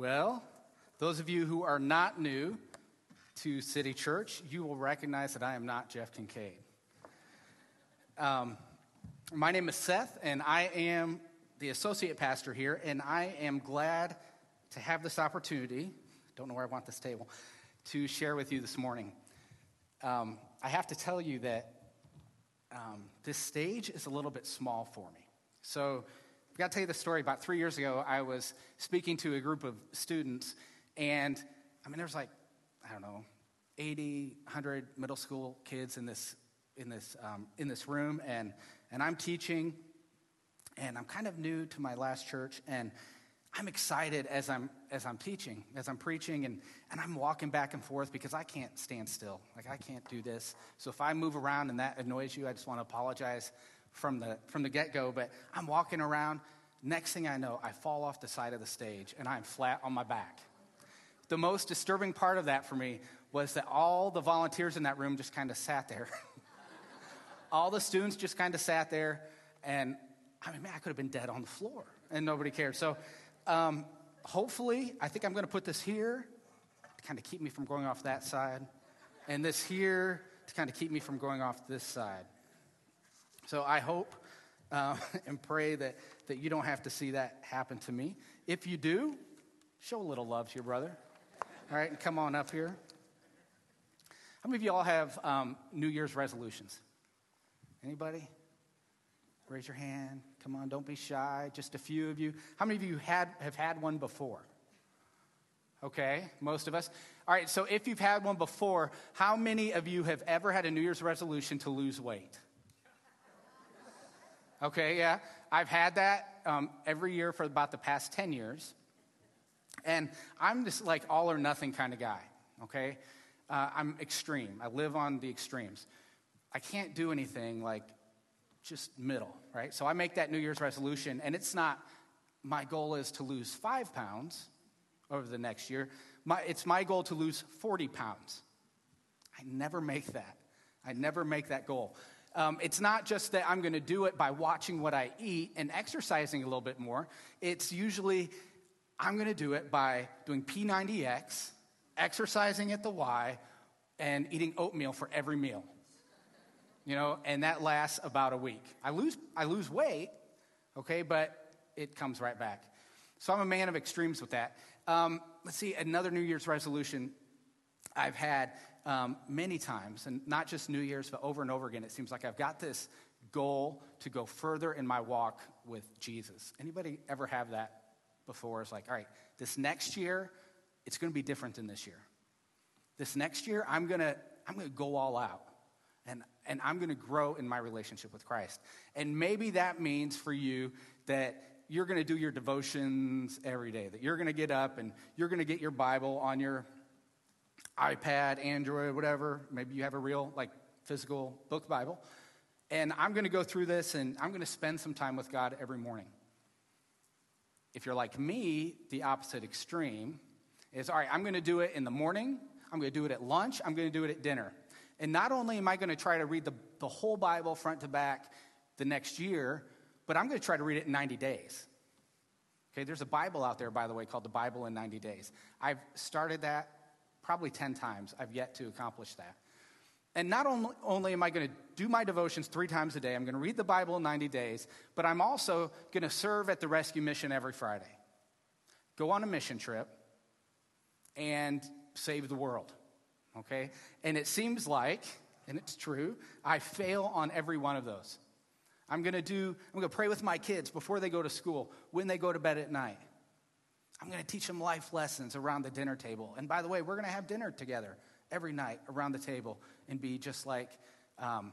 Well, those of you who are not new to City Church, you will recognize that I am not Jeff Kincaid. Um, my name is Seth, and I am the associate pastor here, and I am glad to have this opportunity. Don't know where I want this table to share with you this morning. Um, I have to tell you that um, this stage is a little bit small for me. So, I've got to tell you the story. About three years ago, I was speaking to a group of students, and I mean, there's like, I don't know, 80, 100 middle school kids in this, in this, um, in this room, and, and I'm teaching, and I'm kind of new to my last church, and I'm excited as I'm, as I'm teaching, as I'm preaching, and, and I'm walking back and forth because I can't stand still. Like, I can't do this. So if I move around and that annoys you, I just want to apologize from the, from the get go. But I'm walking around. Next thing I know, I fall off the side of the stage and I'm flat on my back. The most disturbing part of that for me was that all the volunteers in that room just kind of sat there. all the students just kind of sat there, and I mean, man, I could have been dead on the floor, and nobody cared. So um, hopefully, I think I'm going to put this here to kind of keep me from going off that side, and this here to kind of keep me from going off this side. So I hope uh, and pray that, that you don't have to see that happen to me. If you do, show a little love to your brother. All right, and come on up here. How many of you all have um, New Year's resolutions? Anybody? Raise your hand. Come on, don't be shy. Just a few of you. How many of you had, have had one before? Okay, most of us. All right, so if you've had one before, how many of you have ever had a New Year's resolution to lose weight? Okay, yeah. I've had that um, every year for about the past 10 years. And I'm just like all or nothing kind of guy, okay? Uh, I'm extreme. I live on the extremes. I can't do anything like just middle, right? So I make that New Year's resolution, and it's not, my goal is to lose five pounds over the next year. My, it's my goal to lose 40 pounds. I never make that. I never make that goal. Um, it's not just that I'm going to do it by watching what I eat and exercising a little bit more. It's usually I'm going to do it by doing P90X, exercising at the Y, and eating oatmeal for every meal you know, and that lasts about a week. I lose, I lose weight, okay, but it comes right back. So I'm a man of extremes with that. Um, let's see, another New Year's resolution I've had um, many times, and not just New Year's, but over and over again. It seems like I've got this goal to go further in my walk with Jesus. Anybody ever have that before? It's like, all right, this next year, it's going to be different than this year. This next year, I'm going to I'm going to go all out and, and I'm going to grow in my relationship with Christ. And maybe that means for you that you're going to do your devotions every day, that you're going to get up and you're going to get your Bible on your iPad, Android, whatever. Maybe you have a real, like, physical book Bible. And I'm going to go through this and I'm going to spend some time with God every morning. If you're like me, the opposite extreme is all right, I'm going to do it in the morning, I'm going to do it at lunch, I'm going to do it at dinner. And not only am I going to try to read the, the whole Bible front to back the next year, but I'm going to try to read it in 90 days. Okay, there's a Bible out there, by the way, called the Bible in 90 Days. I've started that probably 10 times. I've yet to accomplish that. And not only, only am I going to do my devotions three times a day, I'm going to read the Bible in 90 days, but I'm also going to serve at the rescue mission every Friday. Go on a mission trip and save the world okay? And it seems like, and it's true, I fail on every one of those. I'm gonna do, I'm gonna pray with my kids before they go to school, when they go to bed at night. I'm gonna teach them life lessons around the dinner table. And by the way, we're gonna have dinner together every night around the table and be just like, um,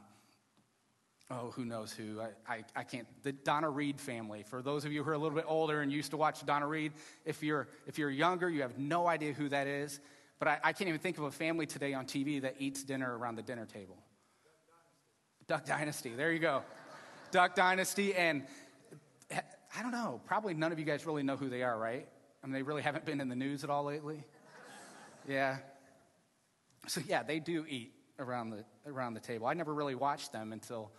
oh, who knows who? I, I, I, can't. The Donna Reed family. For those of you who are a little bit older and used to watch Donna Reed, if you're, if you're younger, you have no idea who that is. But I, I, can't even think of a family today on TV that eats dinner around the dinner table. Duck Dynasty, there you go. Duck Dynasty, and I don't know, probably none of you guys really know who they are, right? I mean, they really haven't been in the news at all lately. Yeah. So, yeah, they do eat around the, around the table. I never really watched them until,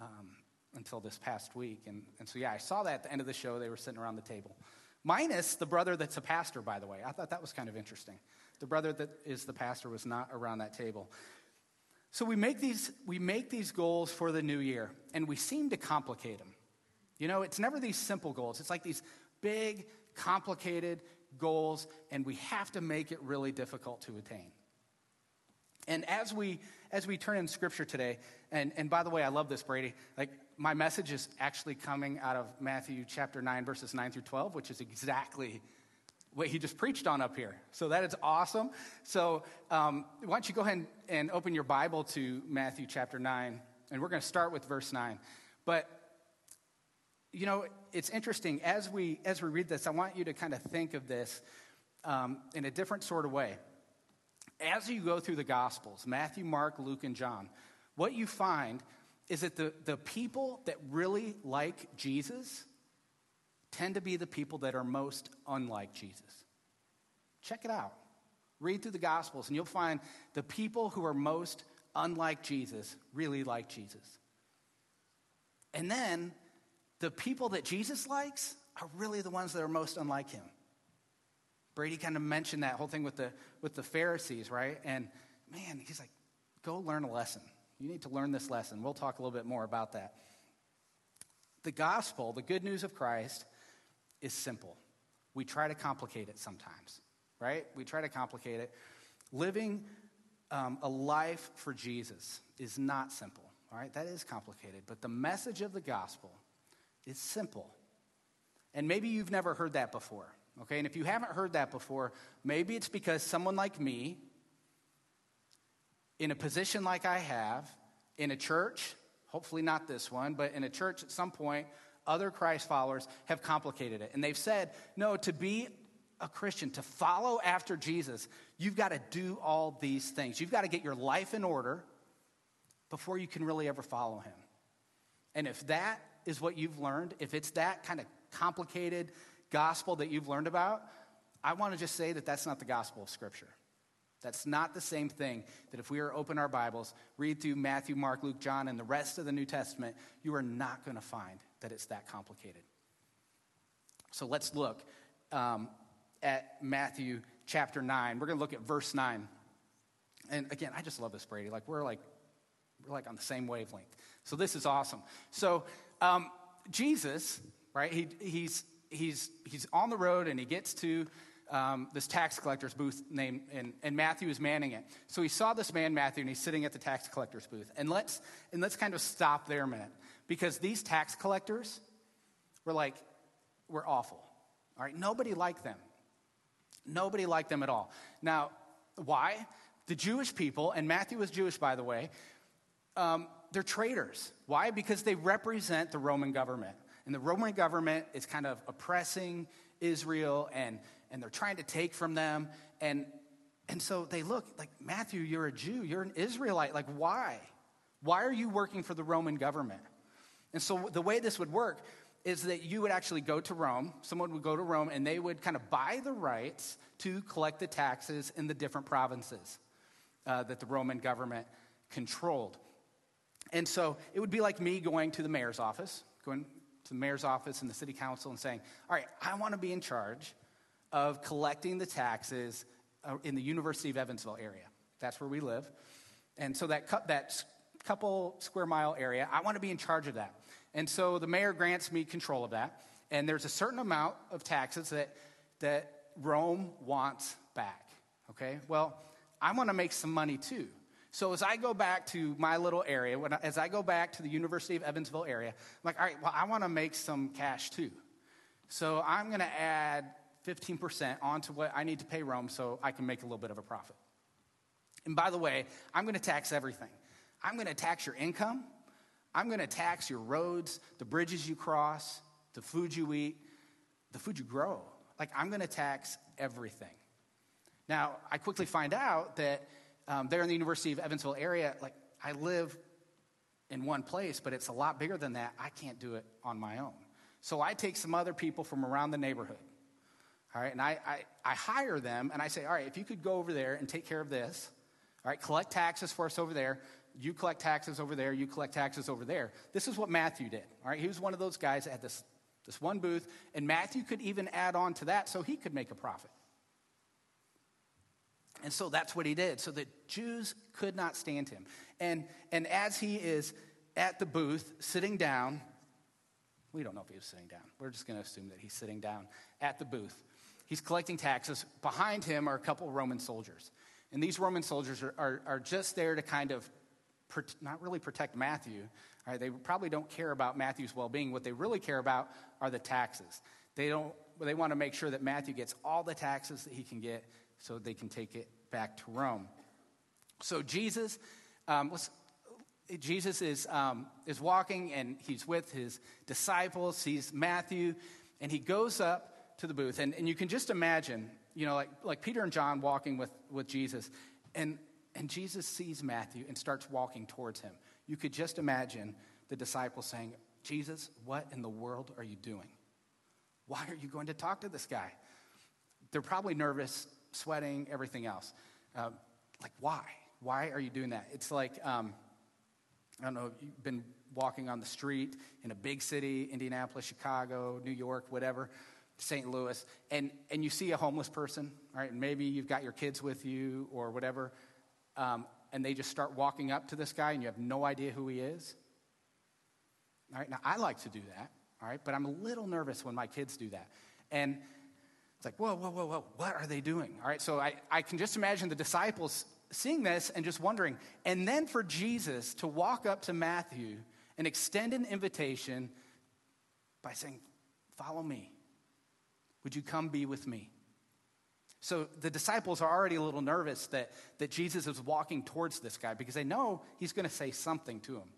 um, until this past week. And, and so, yeah, I saw that at the end of the show. They were sitting around the table. minus the brother that's a pastor, by the way. I thought that was kind of interesting. The brother that is the pastor was not around that table. So we make these, we make these goals for the new year, and we seem to complicate them. You know, it's never these simple goals, it's like these big, complicated goals, and we have to make it really difficult to attain. And as we as we turn in scripture today, and, and by the way, I love this, Brady. Like my message is actually coming out of Matthew chapter 9, verses 9 through 12, which is exactly what he just preached on up here. So that is awesome. So um, why don't you go ahead and, and open your Bible to Matthew chapter 9, and we're going to start with verse 9. But you know, it's interesting as we as we read this. I want you to kind of think of this um, in a different sort of way as you go through the Gospels, Matthew, Mark, Luke, and John, what you find is that the, the people that really like Jesus tend to be the people that are most unlike Jesus. Check it out. Read through the Gospels, and you'll find the people who are most unlike Jesus really like Jesus. And then the people that Jesus likes are really the ones that are most unlike him. Brady kind of mentioned that whole thing with the, with the Pharisees, right? And man, he's like, go learn a lesson. You need to learn this lesson. We'll talk a little bit more about that. The gospel, the good news of Christ, is simple. We try to complicate it sometimes, right? We try to complicate it. Living um, a life for Jesus is not simple, all right? That is complicated. But the message of the gospel is simple. And maybe you've never heard that before. Okay, and if you haven't heard that before, maybe it's because someone like me, in a position like I have, in a church, hopefully not this one, but in a church at some point, other Christ followers have complicated it. And they've said, no, to be a Christian, to follow after Jesus, you've got to do all these things. You've got to get your life in order before you can really ever follow him. And if that is what you've learned, if it's that kind of complicated, gospel that you've learned about, I want to just say that that's not the gospel of Scripture. That's not the same thing that if we are open our Bibles, read through Matthew, Mark, Luke, John, and the rest of the New Testament, you are not going to find that it's that complicated. So let's look um, at Matthew chapter 9. We're going to look at verse 9. And again, I just love this, Brady. Like, we're like, we're like on the same wavelength. So this is awesome. So um, Jesus, right, he, he's he's, he's on the road and he gets to um, this tax collector's booth named, and, and Matthew is manning it. So he saw this man, Matthew, and he's sitting at the tax collector's booth. And let's, and let's kind of stop there a minute because these tax collectors were like, were awful. All right, nobody liked them. Nobody liked them at all. Now, why? The Jewish people, and Matthew was Jewish, by the way, um, they're traitors. Why? Because they represent the Roman government. And the Roman government is kind of oppressing Israel and, and they're trying to take from them. And, and so they look like, Matthew, you're a Jew, you're an Israelite. Like, why? Why are you working for the Roman government? And so the way this would work is that you would actually go to Rome, someone would go to Rome, and they would kind of buy the rights to collect the taxes in the different provinces uh, that the Roman government controlled. And so it would be like me going to the mayor's office, going to the mayor's office and the city council and saying, All right, I want to be in charge of collecting the taxes uh, in the University of Evansville area. That's where we live. And so that, cu- that couple square mile area, I want to be in charge of that. And so the mayor grants me control of that. And there's a certain amount of taxes that, that Rome wants back. Okay? Well, I want to make some money too. So as I go back to my little area, when I, as I go back to the University of Evansville area, I'm like, all right, well, I want to make some cash too. So I'm going to add 15% onto what I need to pay Rome so I can make a little bit of a profit. And by the way, I'm going to tax everything. I'm going to tax your income. I'm going to tax your roads, the bridges you cross, the food you eat, the food you grow. Like, I'm going to tax everything. Now, I quickly find out that um, there in the University of Evansville area, like I live in one place, but it's a lot bigger than that. I can't do it on my own. So I take some other people from around the neighborhood. All right, and I, I, I hire them and I say, all right, if you could go over there and take care of this, all right, collect taxes for us over there. You collect taxes over there, you collect taxes over there. This is what Matthew did. All right, he was one of those guys that had this, This one booth. And Matthew could even add on to that so he could make a profit. And so that's what he did. So the Jews could not stand him. And, and as he is at the booth, sitting down, we don't know if he was sitting down. We're just going to assume that he's sitting down at the booth. He's collecting taxes. Behind him are a couple Roman soldiers. And these Roman soldiers are, are, are just there to kind of not really protect Matthew. Right? They probably don't care about Matthew's well being. What they really care about are the taxes. They, don't, they want to make sure that Matthew gets all the taxes that he can get so they can take it back to Rome. So Jesus, um, Jesus is, um, is walking and he's with his disciples, sees Matthew, and he goes up to the booth. And, and you can just imagine, you know, like, like Peter and John walking with, with Jesus, and, and Jesus sees Matthew and starts walking towards him. You could just imagine the disciples saying, Jesus, what in the world are you doing? Why are you going to talk to this guy? They're probably nervous, sweating, everything else. Uh, like, why? Why are you doing that? It's like, um, I don't know, you've been walking on the street in a big city, Indianapolis, Chicago, New York, whatever, St. Louis, and, and you see a homeless person, right? And maybe you've got your kids with you or whatever, um, and they just start walking up to this guy and you have no idea who he is. All right, now I like to do that, all right, but I'm a little nervous when my kids do that. And it's like, whoa, whoa, whoa, whoa, what are they doing? All right, so I, I can just imagine the disciples seeing this and just wondering. And then for Jesus to walk up to Matthew and extend an invitation by saying, Follow me. Would you come be with me? So the disciples are already a little nervous that, that Jesus is walking towards this guy because they know he's going to say something to him.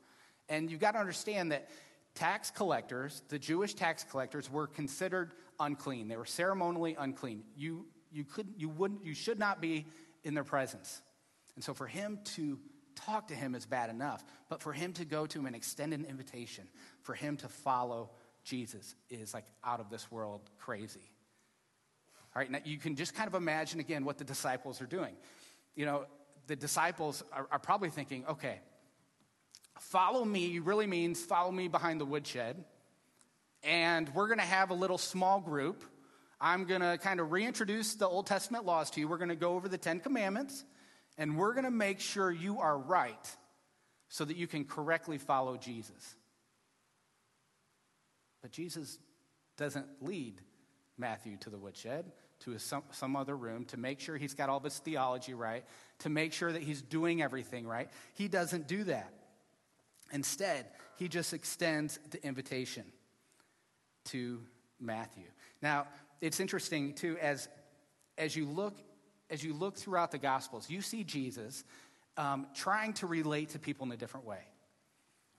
And you've got to understand that tax collectors, the Jewish tax collectors, were considered unclean. They were ceremonially unclean. You, you, couldn't. you, wouldn't, you should not be in their presence. And so for him to talk to him is bad enough, but for him to go to him and extend an invitation, for him to follow Jesus is like out of this world crazy. All right, now you can just kind of imagine again what the disciples are doing. You know, the disciples are, are probably thinking, okay, follow me really means follow me behind the woodshed, and we're going to have a little small group. I'm going to kind of reintroduce the Old Testament laws to you. We're going to go over the Ten Commandments and we're going to make sure you are right so that you can correctly follow Jesus. But Jesus doesn't lead Matthew to the woodshed, to some, some other room, to make sure he's got all of his theology right, to make sure that he's doing everything right. He doesn't do that. Instead, he just extends the invitation to Matthew. Now, it's interesting, too, as, as you look as you look throughout the Gospels, you see Jesus um, trying to relate to people in a different way.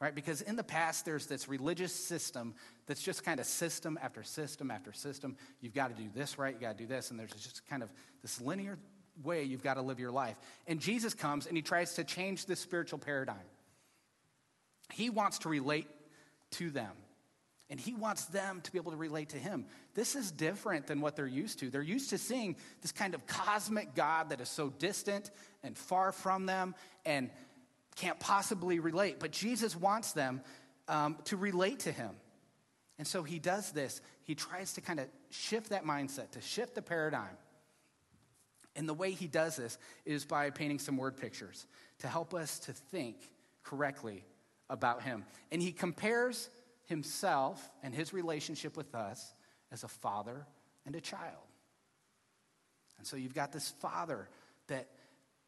Right? Because in the past, there's this religious system that's just kind of system after system after system. You've got to do this right, you got to do this, and there's just kind of this linear way you've got to live your life. And Jesus comes and he tries to change this spiritual paradigm. He wants to relate to them. And he wants them to be able to relate to him. This is different than what they're used to. They're used to seeing this kind of cosmic God that is so distant and far from them and can't possibly relate. But Jesus wants them um, to relate to him. And so he does this. He tries to kind of shift that mindset, to shift the paradigm. And the way he does this is by painting some word pictures to help us to think correctly about him. And he compares himself and his relationship with us as a father and a child. And so you've got this father that,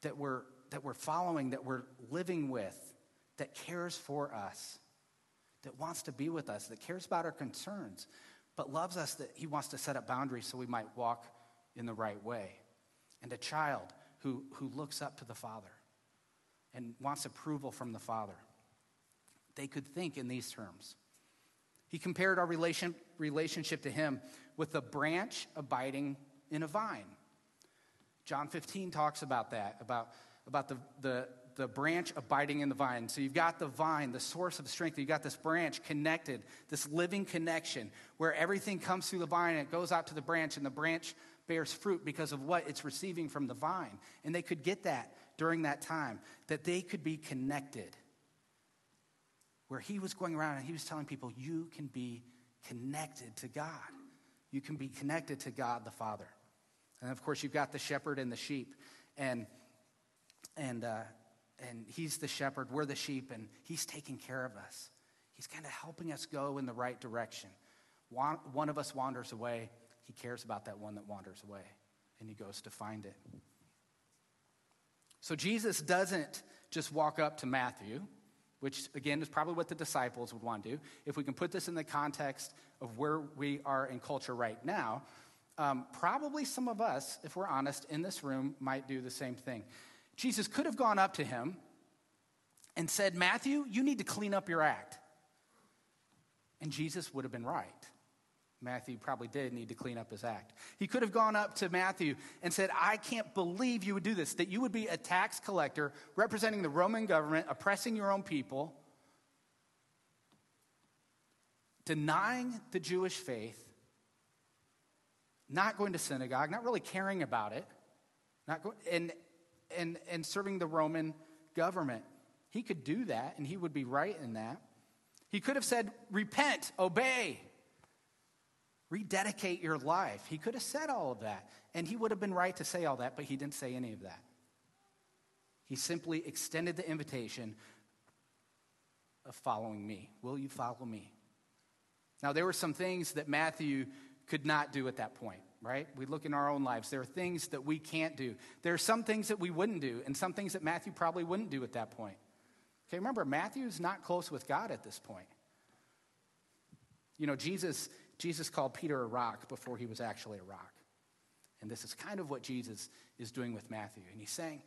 that, we're, that we're following, that we're living with, that cares for us, that wants to be with us, that cares about our concerns, but loves us that he wants to set up boundaries so we might walk in the right way. And a child who, who looks up to the father and wants approval from the father. They could think in these terms. He compared our relation, relationship to him with a branch abiding in a vine. John 15 talks about that, about, about the, the, the branch abiding in the vine. So you've got the vine, the source of strength. You've got this branch connected, this living connection where everything comes through the vine and it goes out to the branch, and the branch bears fruit because of what it's receiving from the vine. And they could get that during that time, that they could be connected where he was going around and he was telling people, You can be connected to God. You can be connected to God the Father. And of course, you've got the shepherd and the sheep. And, and, uh, and he's the shepherd, we're the sheep, and he's taking care of us. He's kind of helping us go in the right direction. One, one of us wanders away, he cares about that one that wanders away, and he goes to find it. So Jesus doesn't just walk up to Matthew, which again is probably what the disciples would want to do. If we can put this in the context of where we are in culture right now, um, probably some of us, if we're honest, in this room might do the same thing. Jesus could have gone up to him and said, Matthew, you need to clean up your act. And Jesus would have been right. Matthew probably did need to clean up his act. He could have gone up to Matthew and said, I can't believe you would do this, that you would be a tax collector representing the Roman government, oppressing your own people, denying the Jewish faith, not going to synagogue, not really caring about it, not go, and, and, and serving the Roman government. He could do that, and he would be right in that. He could have said, Repent, obey, rededicate your life. He could have said all of that, and he would have been right to say all that, but he didn't say any of that. He simply extended the invitation of following me. Will you follow me? Now, there were some things that Matthew could not do at that point, right? We look in our own lives. There are things that we can't do. There are some things that we wouldn't do, and some things that Matthew probably wouldn't do at that point. Okay, remember, Matthew's not close with God at this point. You know, Jesus, Jesus called Peter a rock before he was actually a rock. And this is kind of what Jesus is doing with Matthew. And he's saying,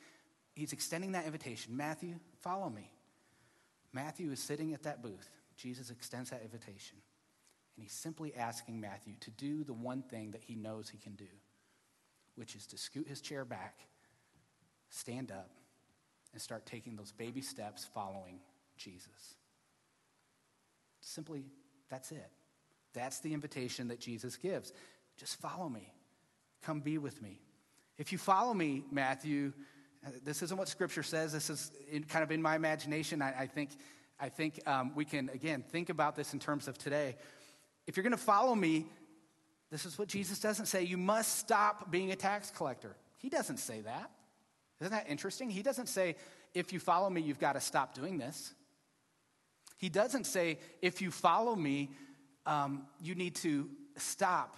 he's extending that invitation Matthew, follow me. Matthew is sitting at that booth. Jesus extends that invitation. And he's simply asking Matthew to do the one thing that he knows he can do, which is to scoot his chair back, stand up, and start taking those baby steps following Jesus. Simply, that's it. That's the invitation that Jesus gives. Just follow me. Come be with me. If you follow me, Matthew, this isn't what Scripture says. This is in, kind of in my imagination. I, I think, I think um, we can, again, think about this in terms of today if you're going to follow me, this is what Jesus doesn't say. You must stop being a tax collector. He doesn't say that. Isn't that interesting? He doesn't say, if you follow me, you've got to stop doing this. He doesn't say, if you follow me, um, you need to stop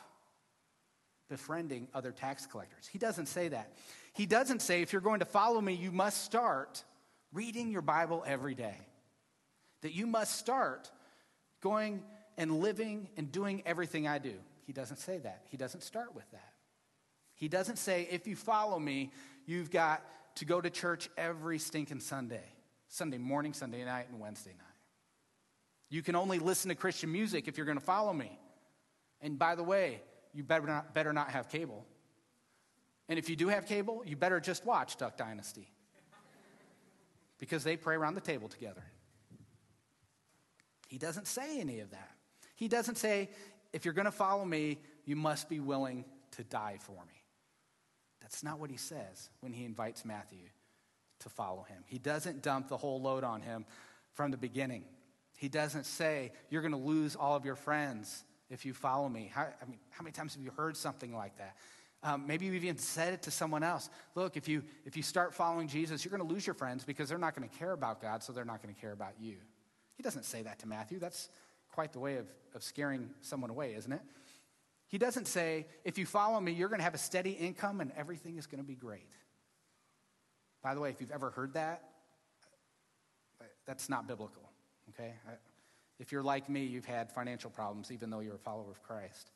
befriending other tax collectors. He doesn't say that. He doesn't say, if you're going to follow me, you must start reading your Bible every day. That you must start going and living and doing everything I do. He doesn't say that. He doesn't start with that. He doesn't say, if you follow me, you've got to go to church every stinking Sunday Sunday morning, Sunday night, and Wednesday night. You can only listen to Christian music if you're going to follow me. And by the way, you better not, better not have cable. And if you do have cable, you better just watch Duck Dynasty because they pray around the table together. He doesn't say any of that. He doesn't say, if you're going to follow me, you must be willing to die for me. That's not what he says when he invites Matthew to follow him. He doesn't dump the whole load on him from the beginning. He doesn't say, you're going to lose all of your friends if you follow me. How, I mean, how many times have you heard something like that? Um, maybe you've even said it to someone else. Look, if you, if you start following Jesus, you're going to lose your friends because they're not going to care about God, so they're not going to care about you. He doesn't say that to Matthew. That's, quite the way of, of scaring someone away, isn't it? He doesn't say, if you follow me, you're going to have a steady income and everything is going to be great. By the way, if you've ever heard that, that's not biblical, okay? If you're like me, you've had financial problems even though you're a follower of Christ.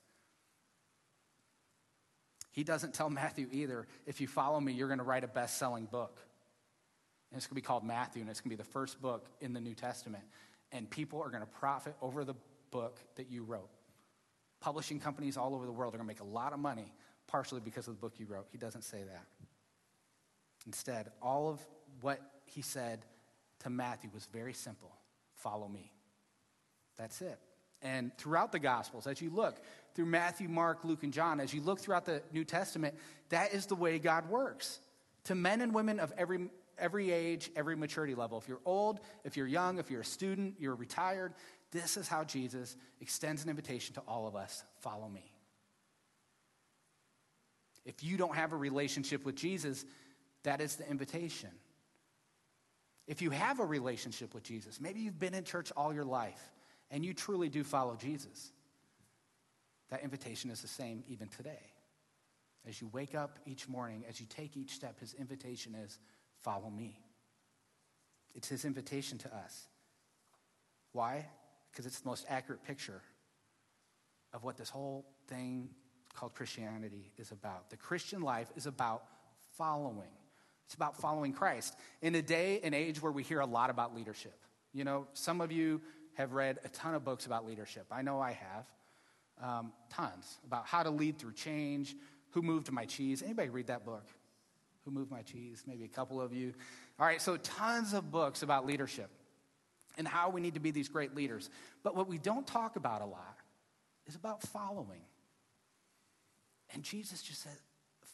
He doesn't tell Matthew either, if you follow me, you're going to write a best selling book. And it's going to be called Matthew, and it's going to be the first book in the New Testament and people are going to profit over the book that you wrote. Publishing companies all over the world are going to make a lot of money, partially because of the book you wrote. He doesn't say that. Instead, all of what he said to Matthew was very simple follow me. That's it. And throughout the Gospels, as you look through Matthew, Mark, Luke, and John, as you look throughout the New Testament, that is the way God works. To men and women of every every age, every maturity level. If you're old, if you're young, if you're a student, you're retired, This is how Jesus extends an invitation to all of us follow me. If you don't have a relationship with Jesus, that is the invitation. If you have a relationship with Jesus, maybe you've been in church all your life and you truly do follow Jesus, that invitation is the same even today. As you wake up each morning, as you take each step, his invitation is follow me. It's his invitation to us. Why? Because it's the most accurate picture of what this whole thing called Christianity is about. The Christian life is about following. It's about following Christ. In a day and age where we hear a lot about leadership, you know, some of you have read a ton of books about leadership. I know I have. Um, tons about how to lead through change. Who moved my cheese? Anybody read that book? Who moved my cheese? Maybe a couple of you. All right, so tons of books about leadership and how we need to be these great leaders. But what we don't talk about a lot is about following. And Jesus just said,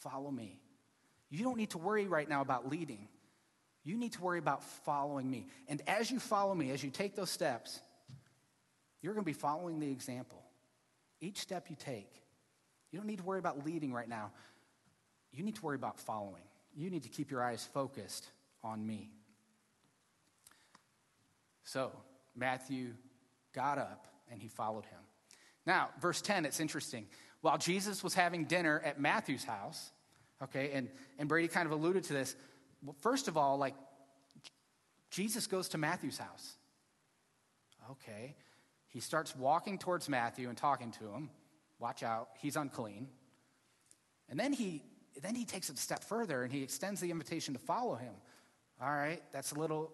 Follow me. You don't need to worry right now about leading. You need to worry about following me. And as you follow me, as you take those steps, you're going to be following the example. Each step you take, you don't need to worry about leading right now. You need to worry about following. You need to keep your eyes focused on me. So, Matthew got up and he followed him. Now, verse 10, it's interesting while Jesus was having dinner at Matthew's house, okay, and, and Brady kind of alluded to this. First of all, like, Jesus goes to Matthew's house. Okay. He starts walking towards Matthew and talking to him. Watch out, he's unclean. And then he then he takes it a step further and he extends the invitation to follow him. All right, that's a little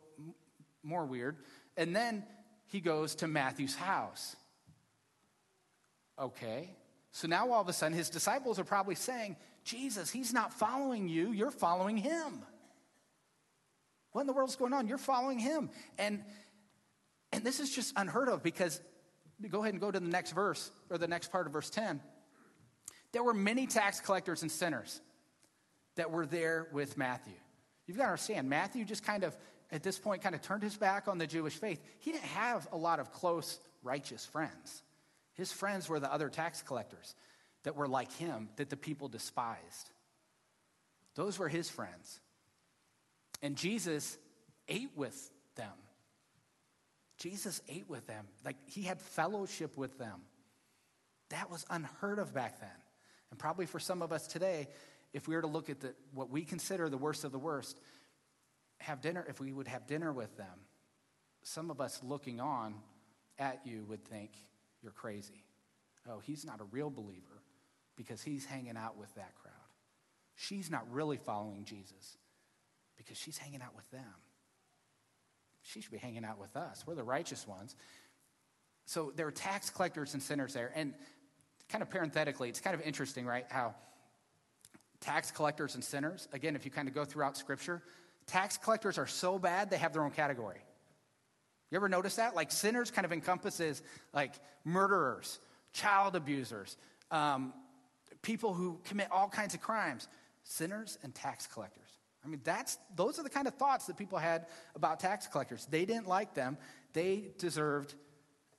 more weird. And then he goes to Matthew's house. Okay. So now all of a sudden, his disciples are probably saying, Jesus, he's not following you, you're following him. What in the world's going on? You're following him. And, and this is just unheard of because, go ahead and go to the next verse, or the next part of verse 10. There were many tax collectors and sinners that were there with Matthew. You've got to understand, Matthew just kind of, at this point, kind of turned his back on the Jewish faith. He didn't have a lot of close, righteous friends. His friends were the other tax collectors that were like him, that the people despised. Those were his friends. And Jesus ate with them. Jesus ate with them. Like he had fellowship with them. That was unheard of back then. And probably for some of us today, if we were to look at the, what we consider the worst of the worst, have dinner, if we would have dinner with them, some of us looking on at you would think, you're crazy. Oh, he's not a real believer because he's hanging out with that crowd. She's not really following Jesus because she's hanging out with them. She should be hanging out with us. We're the righteous ones. So there are tax collectors and sinners there. And kind of parenthetically, it's kind of interesting, right? How tax collectors and sinners, again, if you kind of go throughout Scripture, tax collectors are so bad they have their own category. You ever notice that? Like sinners kind of encompasses like murderers, child abusers, um, people who commit all kinds of crimes, sinners and tax collectors. I mean, that's those are the kind of thoughts that people had about tax collectors. They didn't like them. They deserved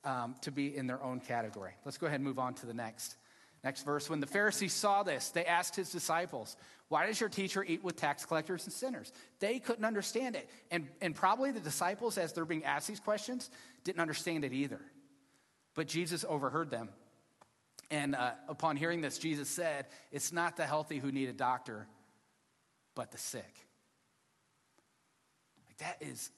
um, to be in their own category. Let's go ahead and move on to the next. Next verse. When the Pharisees saw this, they asked his disciples, Why does your teacher eat with tax collectors and sinners? They couldn't understand it. And, and probably the disciples, as they're being asked these questions, didn't understand it either. But Jesus overheard them. And uh, upon hearing this, Jesus said, It's not the healthy who need a doctor, but the sick. Like that is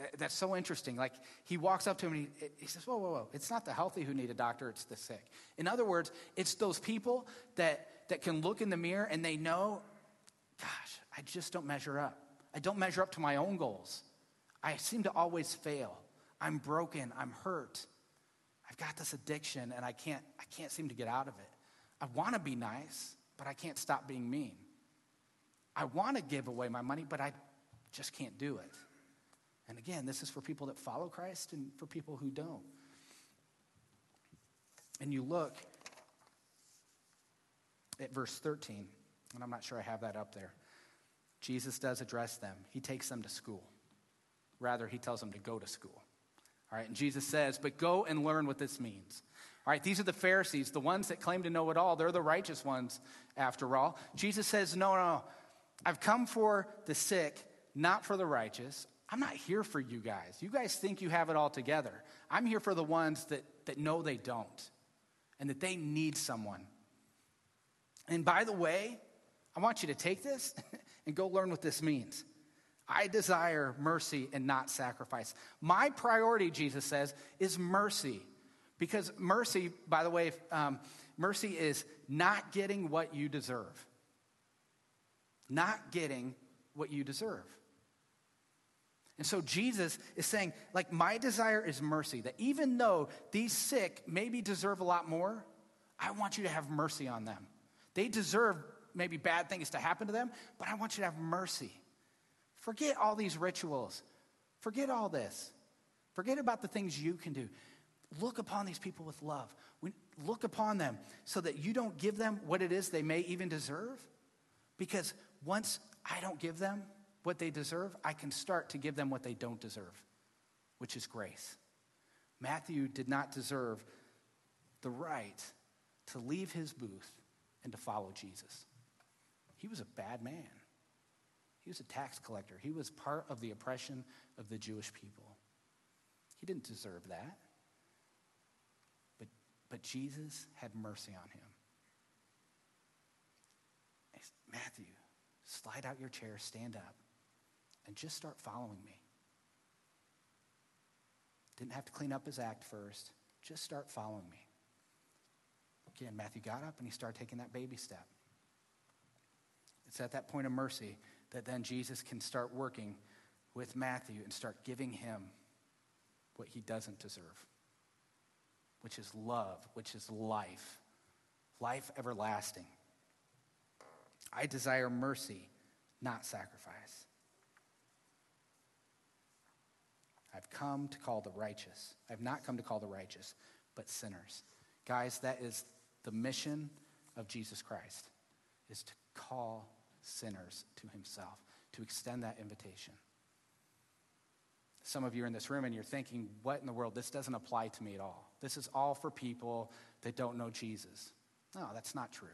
uh, that's so interesting. Like he walks up to him and he, he, says, Whoa, whoa, whoa. It's not the healthy who need a doctor, it's the sick. In other words, it's those people that, that can look in the mirror and they know, Gosh, I just don't measure up. I don't measure up to my own goals. I seem to always fail. I'm broken. I'm hurt. I've got this addiction and I can't, I can't seem to get out of it. I want to be nice, but I can't stop being mean. I want to give away my money, but I just can't do it. And again, this is for people that follow Christ and for people who don't. And you look at verse 13, and I'm not sure I have that up there. Jesus does address them, he takes them to school. Rather, he tells them to go to school. All right, and Jesus says, But go and learn what this means. All right, these are the Pharisees, the ones that claim to know it all. They're the righteous ones, after all. Jesus says, No, no, I've come for the sick, not for the righteous. I'm not here for you guys. You guys think you have it all together. I'm here for the ones that, that know they don't and that they need someone. And by the way, I want you to take this and go learn what this means. I desire mercy and not sacrifice. My priority, Jesus says, is mercy. Because mercy, by the way, um, mercy is not getting what you deserve. Not getting what you deserve. And so Jesus is saying, like, my desire is mercy, that even though these sick maybe deserve a lot more, I want you to have mercy on them. They deserve maybe bad things to happen to them, but I want you to have mercy. Forget all these rituals. Forget all this. Forget about the things you can do. Look upon these people with love. Look upon them so that you don't give them what it is they may even deserve. Because once I don't give them what they deserve, I can start to give them what they don't deserve, which is grace. Matthew did not deserve the right to leave his booth and to follow Jesus. He was a bad man. He was a tax collector. He was part of the oppression of the Jewish people. He didn't deserve that. But, but Jesus had mercy on him. Matthew, slide out your chair, stand up, and just start following me. Didn't have to clean up his act first. Just start following me. Again, Matthew got up and he started taking that baby step. It's at that point of mercy that then Jesus can start working with Matthew and start giving him what he doesn't deserve, which is love, which is life, life everlasting. I desire mercy, not sacrifice. I've come to call the righteous. I've not come to call the righteous, but sinners. Guys, that is the mission of Jesus Christ, is to call sinners to himself, to extend that invitation. Some of you are in this room and you're thinking, what in the world? This doesn't apply to me at all. This is all for people that don't know Jesus. No, that's not true.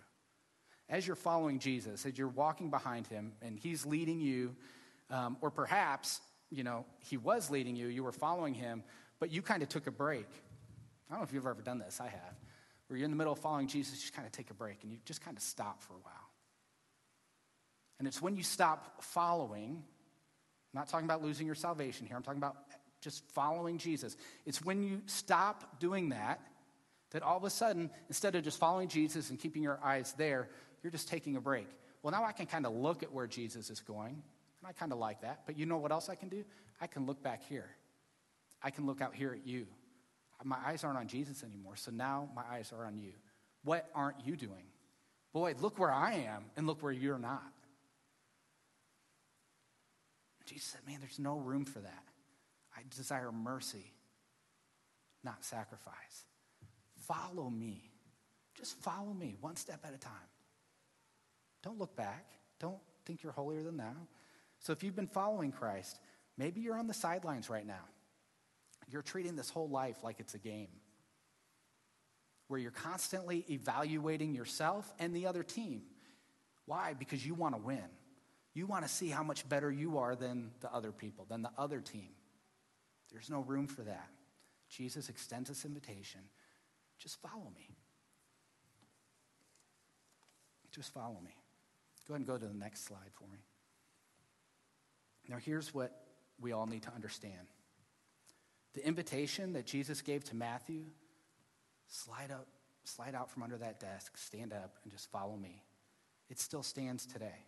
As you're following Jesus, as you're walking behind him and he's leading you, um, or perhaps, you know, he was leading you, you were following him, but you kind of took a break. I don't know if you've ever done this, I have. Where you're in the middle of following Jesus, you just kind of take a break and you just kind of stop for a while. And it's when you stop following, I'm not talking about losing your salvation here, I'm talking about just following Jesus. It's when you stop doing that that all of a sudden, instead of just following Jesus and keeping your eyes there, you're just taking a break. Well, now I can kind of look at where Jesus is going, and I kind of like that. But you know what else I can do? I can look back here. I can look out here at you. My eyes aren't on Jesus anymore, so now my eyes are on you. What aren't you doing? Boy, look where I am, and look where you're not. Jesus said, Man, there's no room for that. I desire mercy, not sacrifice. Follow me. Just follow me one step at a time. Don't look back. Don't think you're holier than thou. So if you've been following Christ, maybe you're on the sidelines right now. You're treating this whole life like it's a game where you're constantly evaluating yourself and the other team. Why? Because you want to win. You want to see how much better you are than the other people, than the other team. There's no room for that. Jesus extends this invitation. Just follow me. Just follow me. Go ahead and go to the next slide for me. Now, here's what we all need to understand the invitation that Jesus gave to Matthew slide up, slide out from under that desk, stand up, and just follow me. It still stands today.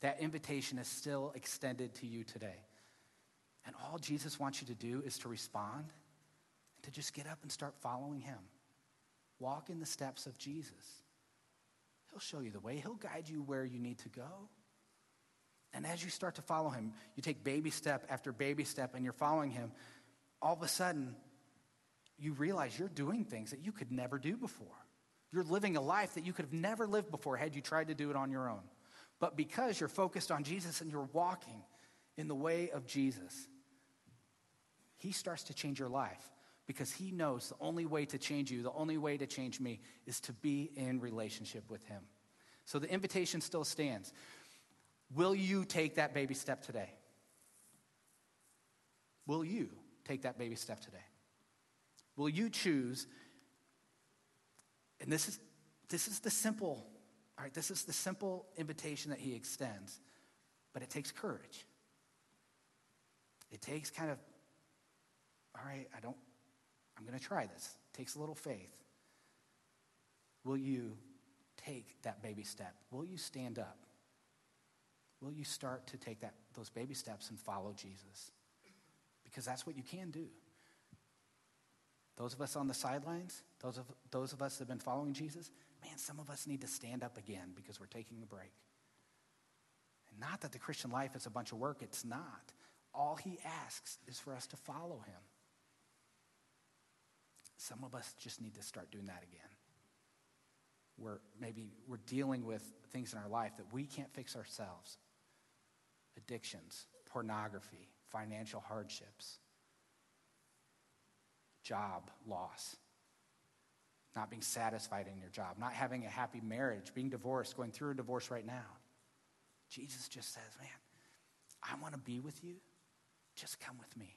That invitation is still extended to you today. And all Jesus wants you to do is to respond and to just get up and start following him. Walk in the steps of Jesus. He'll show you the way, He'll guide you where you need to go. And as you start to follow Him, you take baby step after baby step and you're following Him, all of a sudden, you realize you're doing things that you could never do before. You're living a life that you could have never lived before had you tried to do it on your own. But because you're focused on Jesus and you're walking in the way of Jesus, he starts to change your life because he knows the only way to change you, the only way to change me, is to be in relationship with him. So the invitation still stands. Will you take that baby step today? Will you take that baby step today? Will you choose? And this is, this is the simple, all right, this is the simple invitation that he extends, but it takes courage. It takes kind of, all right, I don't, I'm going to try this. It takes a little faith. Will you take that baby step? Will you stand up? Will you start to take that, those baby steps and follow Jesus? Because that's what you can do. Those of us on the sidelines, those of, those of us that have been following Jesus, man, some of us need to stand up again because we're taking a break. And not that the Christian life is a bunch of work, it's not. All he asks is for us to follow him. Some of us just need to start doing that again. We're maybe we're dealing with things in our life that we can't fix ourselves addictions, pornography, financial hardships, job loss, not being satisfied in your job, not having a happy marriage, being divorced, going through a divorce right now. Jesus just says, Man, I want to be with you. Just come with me.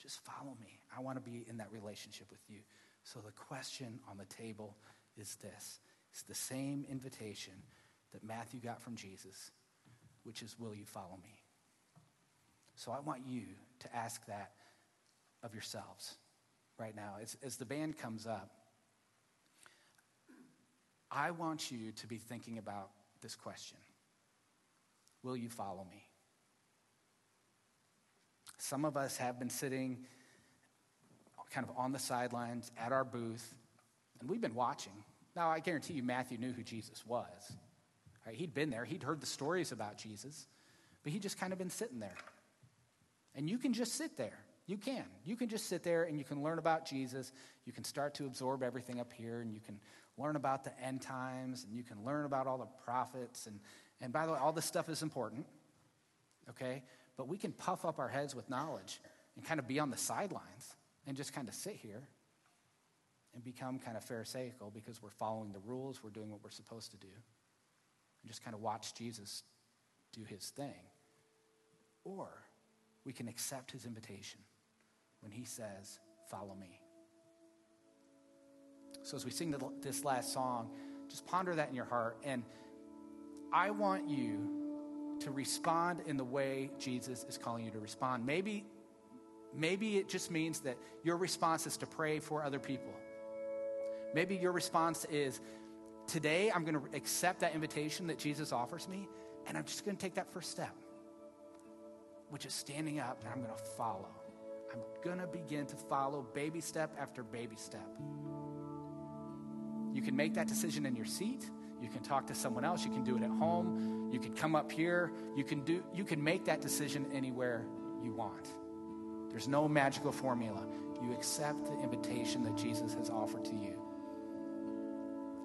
Just follow me. I want to be in that relationship with you. So the question on the table is this it's the same invitation that Matthew got from Jesus, which is, Will you follow me? So I want you to ask that of yourselves right now. As, as the band comes up, I want you to be thinking about this question Will you follow me? Some of us have been sitting kind of on the sidelines at our booth, and we've been watching. Now, I guarantee you, Matthew knew who Jesus was. Right? He'd been there, he'd heard the stories about Jesus, but he'd just kind of been sitting there. And you can just sit there. You can. You can just sit there and you can learn about Jesus. You can start to absorb everything up here and you can learn about the end times and you can learn about all the prophets. And, and by the way, all this stuff is important, okay? But we can puff up our heads with knowledge and kind of be on the sidelines and just kind of sit here and become kind of Pharisaical because we're following the rules, we're doing what we're supposed to do, and just kind of watch Jesus do his thing. Or we can accept his invitation when he says, Follow me. So, as we sing this last song, just ponder that in your heart. And I want you to respond in the way Jesus is calling you to respond. Maybe, maybe it just means that your response is to pray for other people. Maybe your response is, Today, I'm going to accept that invitation that Jesus offers me, and I'm just going to take that first step which is standing up and I'm going to follow. I'm going to begin to follow baby step after baby step. You can make that decision in your seat. You can talk to someone else. You can do it at home. You can come up here. You can do you can make that decision anywhere you want. There's no magical formula. You accept the invitation that Jesus has offered to you.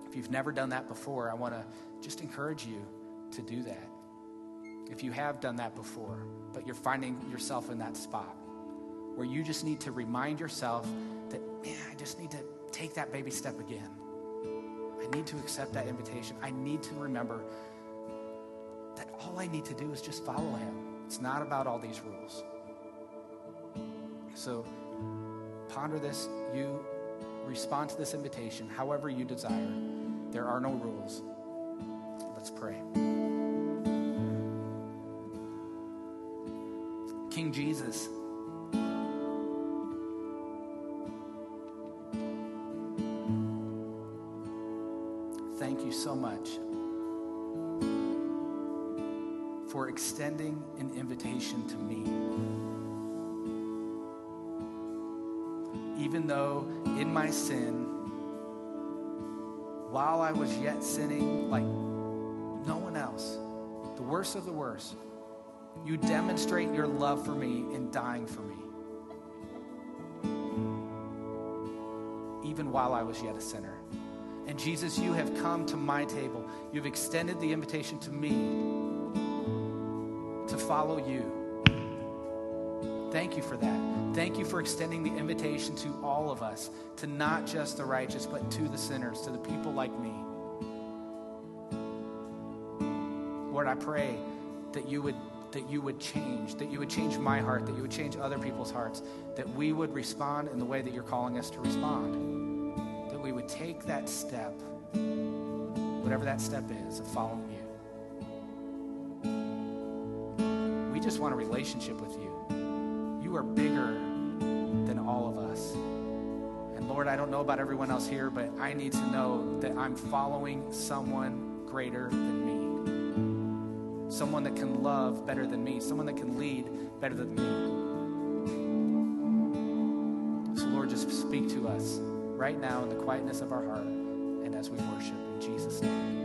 If you've never done that before, I want to just encourage you to do that if you have done that before, but you're finding yourself in that spot where you just need to remind yourself that, man, I just need to take that baby step again. I need to accept that invitation. I need to remember that all I need to do is just follow him. It's not about all these rules. So ponder this. You respond to this invitation however you desire. There are no rules. Let's pray. King Jesus. Extending an invitation to me. Even though in my sin, while I was yet sinning like no one else, the worst of the worst, you demonstrate your love for me in dying for me. Even while I was yet a sinner. And Jesus, you have come to my table. You've extended the invitation to me follow you. Thank you for that. Thank you for extending the invitation to all of us, to not just the righteous, but to the sinners, to the people like me. Lord, I pray that you would that you would change, that you would change my heart, that you would change other people's hearts, that we would respond in the way that you're calling us to respond. That we would take that step, whatever that step is, of following just want a relationship with you. You are bigger than all of us. And Lord, I don't know about everyone else here, but I need to know that I'm following someone greater than me someone that can love better than me, someone that can lead better than me. So, Lord, just speak to us right now in the quietness of our heart and as we worship. In Jesus' name.